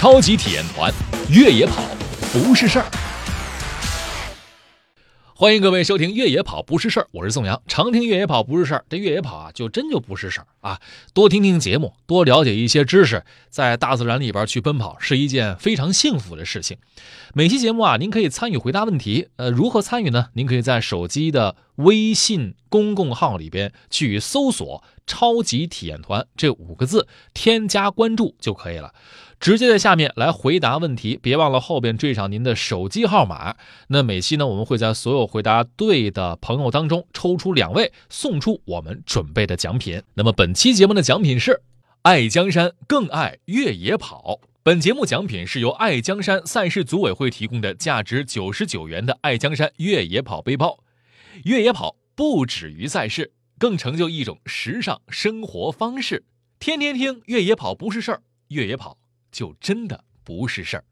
超级体验团，越野跑不是事儿。欢迎各位收听《越野跑不是事儿》，我是宋阳。常听越野跑不是事儿，这越野跑啊，就真就不是事儿啊。多听听节目，多了解一些知识，在大自然里边去奔跑，是一件非常幸福的事情。每期节目啊，您可以参与回答问题。呃，如何参与呢？您可以在手机的微信公共号里边去搜索“超级体验团”这五个字，添加关注就可以了。直接在下面来回答问题，别忘了后边缀上您的手机号码。那每期呢，我们会在所有回答对的朋友当中抽出两位，送出我们准备的奖品。那么本期节目的奖品是爱江山更爱越野跑。本节目奖品是由爱江山赛事组委会提供的价值九十九元的爱江山越野跑背包。越野跑不止于赛事，更成就一种时尚生活方式。天天听越野跑不是事儿，越野跑。就真的不是事儿。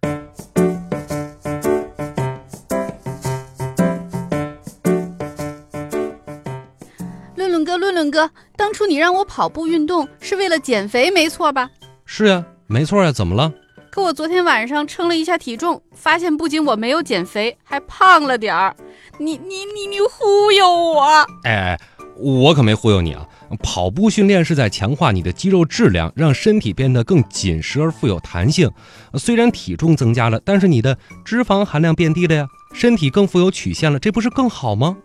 论论哥，论论哥，当初你让我跑步运动是为了减肥，没错吧？是呀，没错呀，怎么了？可我昨天晚上称了一下体重，发现不仅我没有减肥，还胖了点儿。你你你你忽悠我！哎，我可没忽悠你啊。跑步训练是在强化你的肌肉质量，让身体变得更紧实而富有弹性。虽然体重增加了，但是你的脂肪含量变低了呀，身体更富有曲线了，这不是更好吗？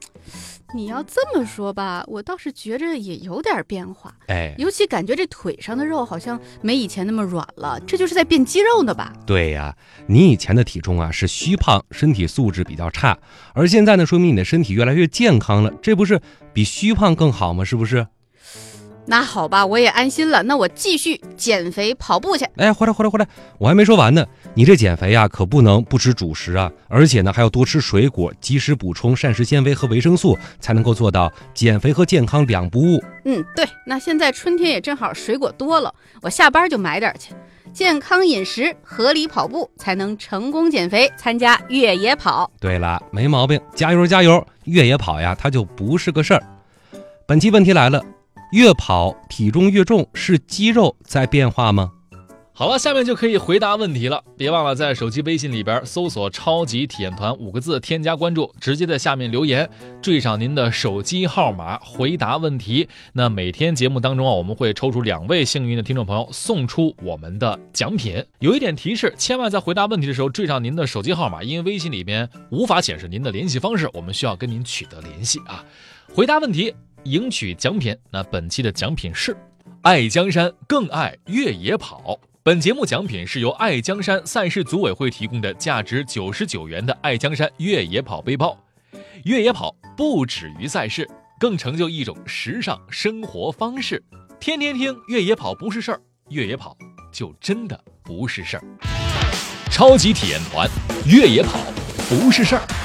你要这么说吧，我倒是觉着也有点变化。哎，尤其感觉这腿上的肉好像没以前那么软了，这就是在变肌肉呢吧？对呀，你以前的体重啊是虚胖，身体素质比较差，而现在呢，说明你的身体越来越健康了，这不是比虚胖更好吗？是不是？那好吧，我也安心了。那我继续减肥跑步去。哎，回来回来回来，我还没说完呢。你这减肥呀，可不能不吃主食啊，而且呢，还要多吃水果，及时补充膳食纤维和维生素，才能够做到减肥和健康两不误。嗯，对。那现在春天也正好，水果多了，我下班就买点去。健康饮食，合理跑步，才能成功减肥。参加越野跑。对了，没毛病，加油加油！越野跑呀，它就不是个事儿。本期问题来了。越跑体重越重，是肌肉在变化吗？好了，下面就可以回答问题了。别忘了在手机微信里边搜索“超级体验团”五个字，添加关注，直接在下面留言，缀上您的手机号码，回答问题。那每天节目当中啊，我们会抽出两位幸运的听众朋友，送出我们的奖品。有一点提示，千万在回答问题的时候缀上您的手机号码，因为微信里边无法显示您的联系方式，我们需要跟您取得联系啊。回答问题。赢取奖品，那本期的奖品是爱江山更爱越野跑。本节目奖品是由爱江山赛事组委会提供的价值九十九元的爱江山越野跑背包。越野跑不止于赛事，更成就一种时尚生活方式。天天听越野跑不是事儿，越野跑就真的不是事儿。超级体验团，越野跑不是事儿。